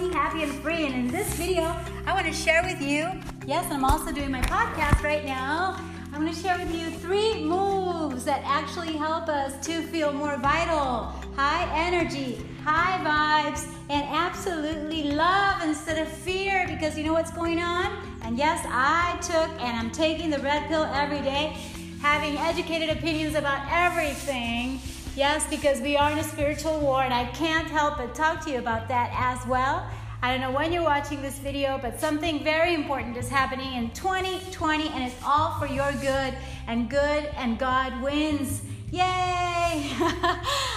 healthy, happy, and free. And in this video, I want to share with you, yes, I'm also doing my podcast right now. I'm going to share with you three moves that actually help us to feel more vital, high energy, high vibes, and absolutely love instead of fear because you know what's going on? And yes, I took and I'm taking the red pill every day, having educated opinions about everything Yes, because we are in a spiritual war, and I can't help but talk to you about that as well. I don't know when you're watching this video, but something very important is happening in 2020, and it's all for your good, and good and God wins. Yay!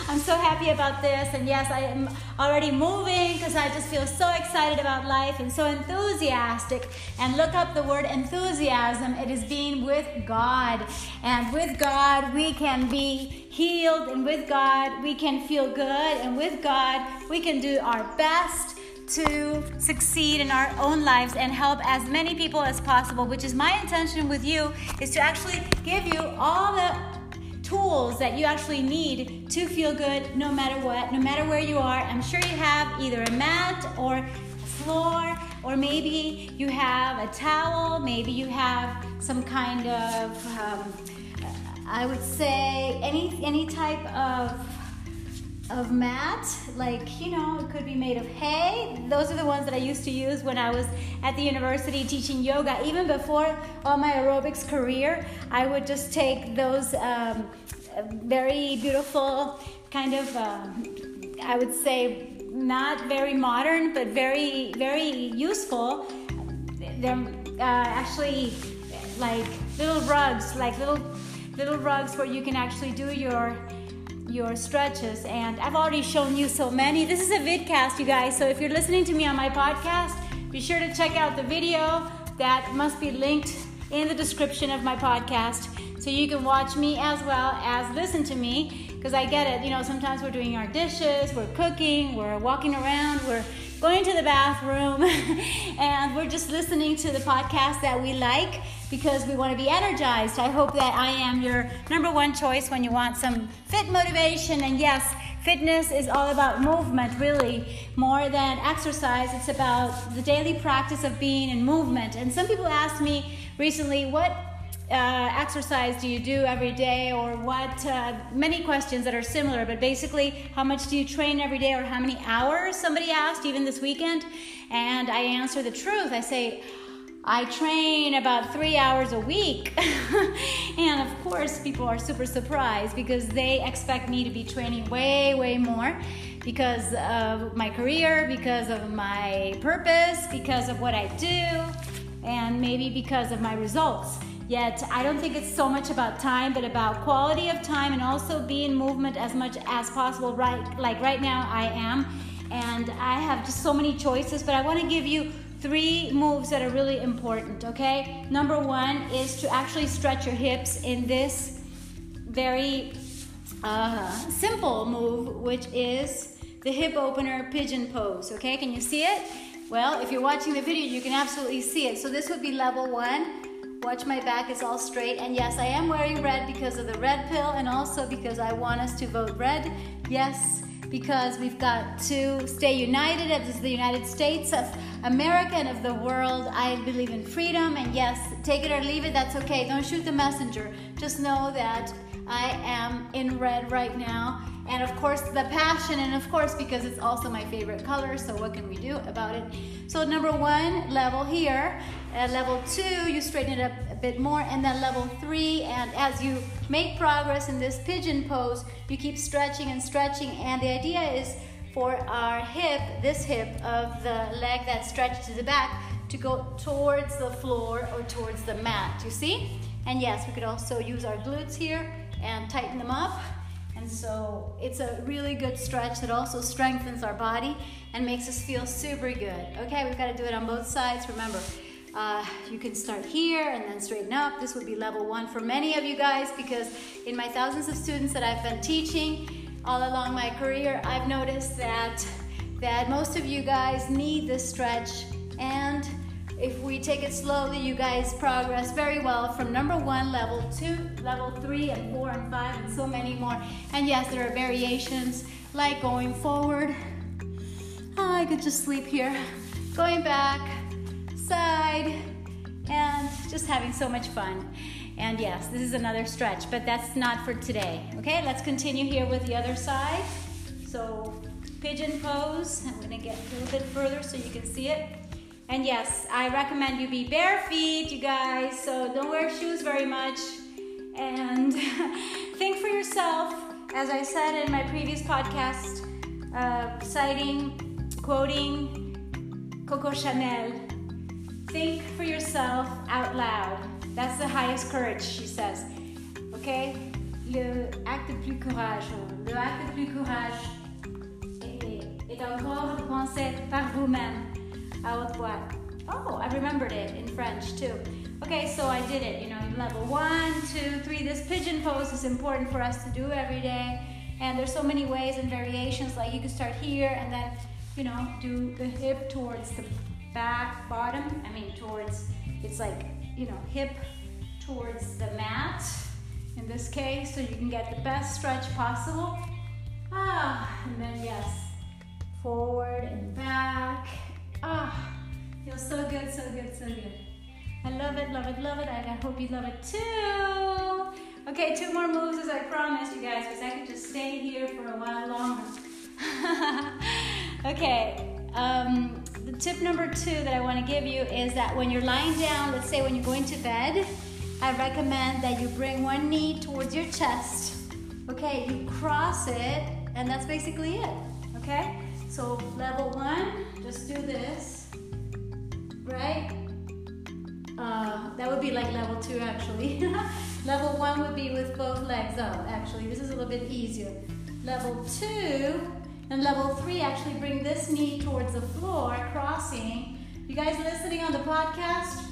I'm so happy about this, and yes, I am already moving because I just feel so excited about life and so enthusiastic. And look up the word enthusiasm, it is being with God. And with God, we can be healed, and with God, we can feel good, and with God, we can do our best to succeed in our own lives and help as many people as possible which is my intention with you is to actually give you all the tools that you actually need to feel good no matter what, no matter where you are. I'm sure you have either a mat or a floor, or maybe you have a towel, maybe you have some kind of, um, I would say, any, any type of of mat like you know it could be made of hay. Those are the ones that i used to use when i was at the university teaching yoga. Even before all my aerobics career i would just take those um, very beautiful kind of um, i would say not very modern but very very useful. They're uh, actually like little rugs like little little rugs where you can actually do your your stretches. And I've already shown you so many. This is a vidcast, you guys. So if you're listening to me on my podcast, be sure to check out the video that must be linked in the description of my podcast so you can watch me as well as listen to me because I get it. You know, sometimes we're doing our dishes, we're cooking, we're walking around, we're going to the bathroom, and we're just listening to the podcast that we like because we want to be energized. I hope that I am your number one choice when you want some fit motivation. And yes, fitness is all about movement, really, more than exercise. It's about the daily practice of being in movement. And some people asked me recently, what uh, exercise do you do every day or what uh, many questions that are similar but basically how much do you train every day or how many hours somebody asked even this weekend and i answer the truth i say I train about three hours a week. and of course, people are super surprised because they expect me to be training way, way more because of my career, because of my purpose, because of what I do, and maybe because of my results. Yet, I don't think it's so much about time, but about quality of time and also be in movement as much as possible. Right, like right now, I am. And I have just so many choices, but I want to give you three moves that are really important, okay? Number one is to actually stretch your hips in this very uh, simple move, which is the hip opener pigeon pose, okay? Can you see it? Well, if you're watching the video, you can absolutely see it. So this would be level one. Watch my back is all straight. And yes, I am wearing red because of the red pill and also because I want us to vote red. Yes, because we've got to stay united as the United States of America and of the world. I believe in freedom, and yes, take it or leave it, that's okay. Don't shoot the messenger. Just know that I am in red right now. And of course, the passion, and of course, because it's also my favorite color, so what can we do about it? So, number one, level here. Level two, you straighten it up a bit more, and then level three. And as you make progress in this pigeon pose, you keep stretching and stretching. And the idea is for our hip, this hip of the leg that stretches to the back, to go towards the floor or towards the mat. You see? And yes, we could also use our glutes here and tighten them up. And so it's a really good stretch that also strengthens our body and makes us feel super good. Okay, we've got to do it on both sides. Remember, uh, you can start here and then straighten up. This would be level one for many of you guys because in my thousands of students that I've been teaching all along my career, I've noticed that that most of you guys need this stretch and if we take it slowly, you guys progress very well from number one, level two, level three, and four, and five, and so many more. And yes, there are variations like going forward. Ah, I could just sleep here. Going back, side, and just having so much fun. And yes, this is another stretch, but that's not for today. Okay, let's continue here with the other side. So, pigeon pose. I'm gonna get a little bit further so you can see it. And yes, I recommend you be bare feet, you guys, so don't wear shoes very much. And think for yourself, as I said in my previous podcast, uh, citing, quoting Coco Chanel, think for yourself out loud. That's the highest courage, she says. Okay? Le acte de plus courage. Le acte de plus courage est, est encore de penser par vous-même haute voix. Oh, I remembered it in French too. Okay, so I did it, you know, level one, two, three. This pigeon pose is important for us to do every day. And there's so many ways and variations, like you can start here and then, you know, do the hip towards the back, bottom. I mean, towards, it's like, you know, hip towards the mat in this case, so you can get the best stretch possible. Ah, and then yes, forward and back. Ah, feels so good, so good, so good. I love it, love it, love it. I hope you love it too. Okay, two more moves as I promised you guys, because I could just stay here for a while longer. okay, um, the tip number two that I want to give you is that when you're lying down, let's say when you're going to bed, I recommend that you bring one knee towards your chest. Okay, you cross it, and that's basically it. Okay, so level one, just do this, right? Uh, that would be like level two actually. level one would be with both legs up actually. This is a little bit easier. Level two and level three actually bring this knee towards the floor, crossing. You guys listening on the podcast?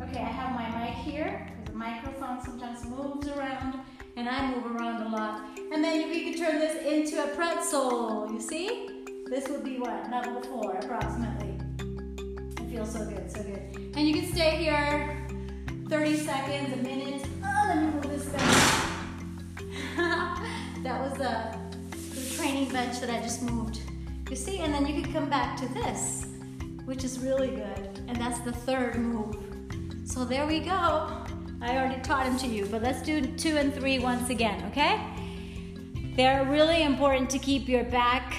Okay, I have my mic here the microphone sometimes moves around and I move around a lot. And then we could turn this into a pretzel. You see? This would be what? Level four approximately. It feels so good, so good. And you can stay here 30 seconds, a minute. Oh, let me move this back. that was the, the training bench that I just moved. You see? And then you can come back to this, which is really good. And that's the third move. So there we go. I already taught them to you, but let's do two and three once again, okay? They're really important to keep your back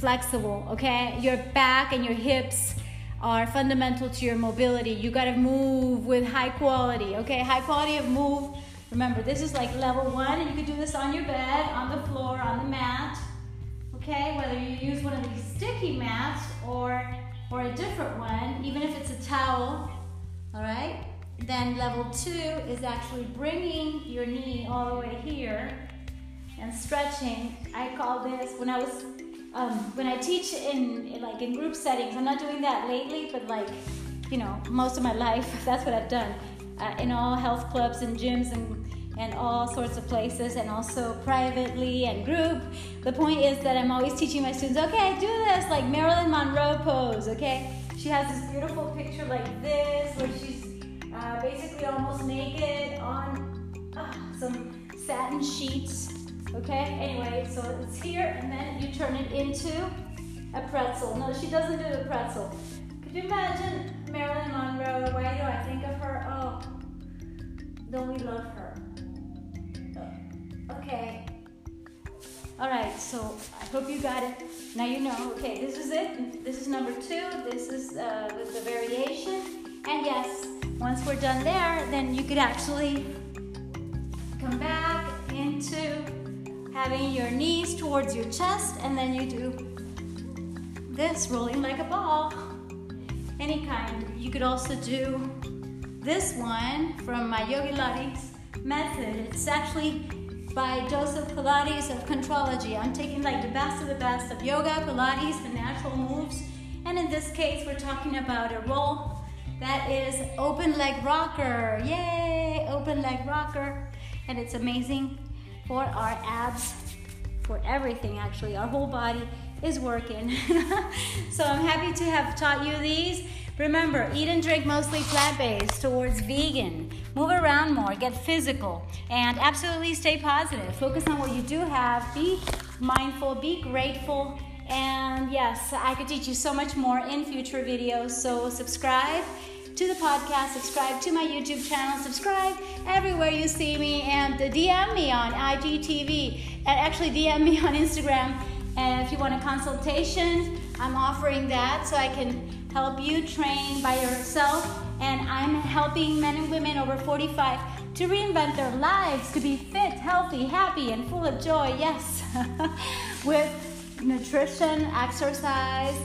flexible, okay? Your back and your hips are fundamental to your mobility. You gotta move with high quality, okay? High quality of move. Remember, this is like level one, and you can do this on your bed, on the floor, on the mat, okay? Whether you use one of these sticky mats or, or a different one, even if it's a towel, all right? Then level two is actually bringing your knee all the way here and stretching. I call this, when I was um, when I teach in, like in group settings, I'm not doing that lately, but like, you know, most of my life, that's what I've done. Uh, in all health clubs and gyms and, and all sorts of places, and also privately and group. The point is that I'm always teaching my students, okay, do this, like Marilyn Monroe pose, okay? She has this beautiful picture like this, where she's uh, basically almost naked on uh, some satin sheets Okay, anyway, so it's here, and then you turn it into a pretzel. No, she doesn't do the pretzel. Could you imagine Marilyn Monroe? Why do I think of her? Oh, don't we love her? Okay. All right, so I hope you got it. Now you know. Okay, this is it. This is number two. This is uh, with the variation. And yes, once we're done there, then you could actually come back into having your knees towards your chest, and then you do this, rolling like a ball. Any kind. You could also do this one from my Yogi Lattes method. It's actually by Joseph Pilates of Contrology. I'm taking like the best of the best of yoga, Pilates, the natural moves. And in this case, we're talking about a roll that is open leg rocker. Yay! Open leg rocker. And it's amazing for our abs, for everything actually. Our whole body is working. so I'm happy to have taught you these. Remember, eat and drink mostly plant based towards vegan. Move around more, get physical, and absolutely stay positive. Focus on what you do have, be mindful, be grateful, And yes, I could teach you so much more in future videos. So subscribe to the podcast, subscribe to my YouTube channel, subscribe everywhere you see me, and DM me on IGTV, and actually DM me on Instagram. And if you want a consultation, I'm offering that so I can help you train by yourself. And I'm helping men and women over 45 to reinvent their lives to be fit, healthy, happy, and full of joy. Yes, with nutrition, exercise,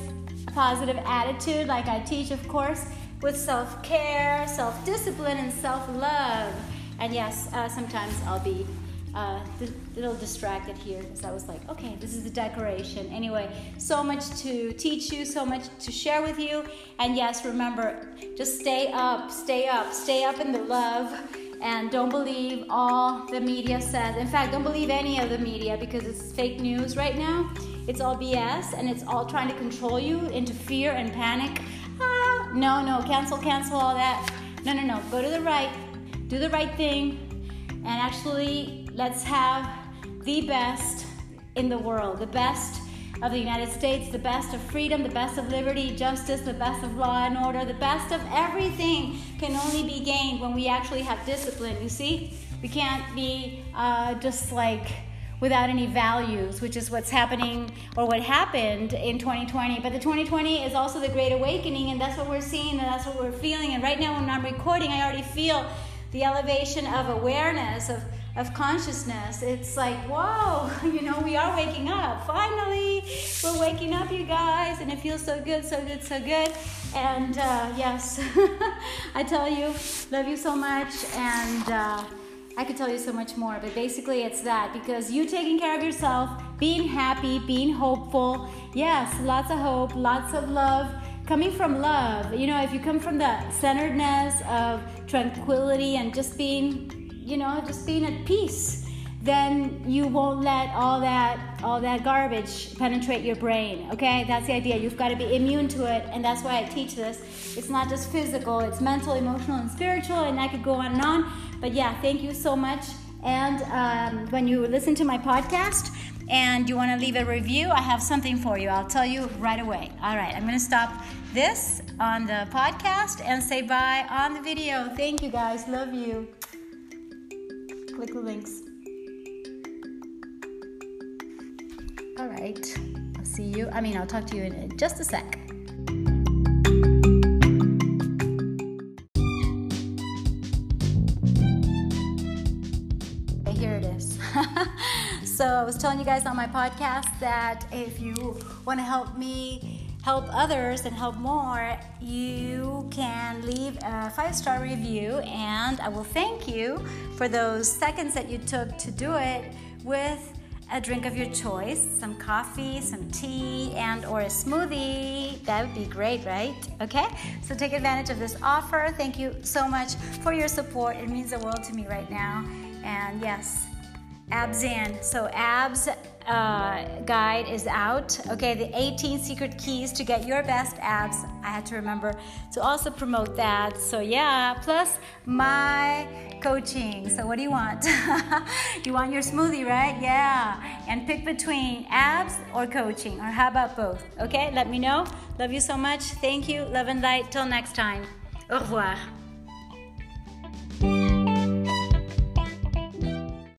positive attitude, like I teach, of course with self care, self discipline, and self love. And yes, uh, sometimes I'll be uh, a little distracted here because I was like, okay, this is the decoration. Anyway, so much to teach you, so much to share with you. And yes, remember, just stay up, stay up, stay up in the love. And don't believe all the media says. In fact, don't believe any of the media because it's fake news right now. It's all BS and it's all trying to control you into fear and panic no, no, cancel, cancel all that. No, no, no. Go to the right, do the right thing, and actually let's have the best in the world, the best of the United States, the best of freedom, the best of liberty, justice, the best of law and order, the best of everything can only be gained when we actually have discipline. You see, we can't be uh, just like without any values, which is what's happening or what happened in 2020. But the 2020 is also the Great Awakening, and that's what we're seeing and that's what we're feeling. And right now, when I'm recording, I already feel the elevation of awareness, of, of consciousness. It's like, whoa, you know, we are waking up. Finally, we're waking up, you guys, and it feels so good, so good, so good. And uh, yes, I tell you, love you so much. And, uh, I could tell you so much more, but basically it's that because you taking care of yourself, being happy, being hopeful. Yes, lots of hope, lots of love. Coming from love, you know, if you come from the centeredness of tranquility and just being, you know, just being at peace, then you won't let all that all that garbage penetrate your brain. Okay, that's the idea. You've got to be immune to it, and that's why I teach this. It's not just physical; it's mental, emotional, and spiritual. And I could go on and on. But yeah, thank you so much. And um, when you listen to my podcast and you want to leave a review, I have something for you. I'll tell you right away. All right, I'm going to stop this on the podcast and say bye on the video. Thank you guys. Love you. Click the links. All right. I'll see you. I mean, I'll talk to you in just a sec. Here it is. so, I was telling you guys on my podcast that if you want to help me help others and help more, you can leave a five star review, and I will thank you for those seconds that you took to do it with a drink of your choice, some coffee, some tea, and or a smoothie. That would be great, right? Okay? So take advantage of this offer. Thank you so much for your support. It means the world to me right now. And yes, abs in. So abs uh, guide is out. Okay, the 18 secret keys to get your best abs. I had to remember to also promote that. So yeah, plus my coaching. So what do you want? you want your smoothie, right? Yeah. And pick between abs or coaching, or how about both? Okay, let me know. Love you so much. Thank you. Love and light. Till next time. Au revoir.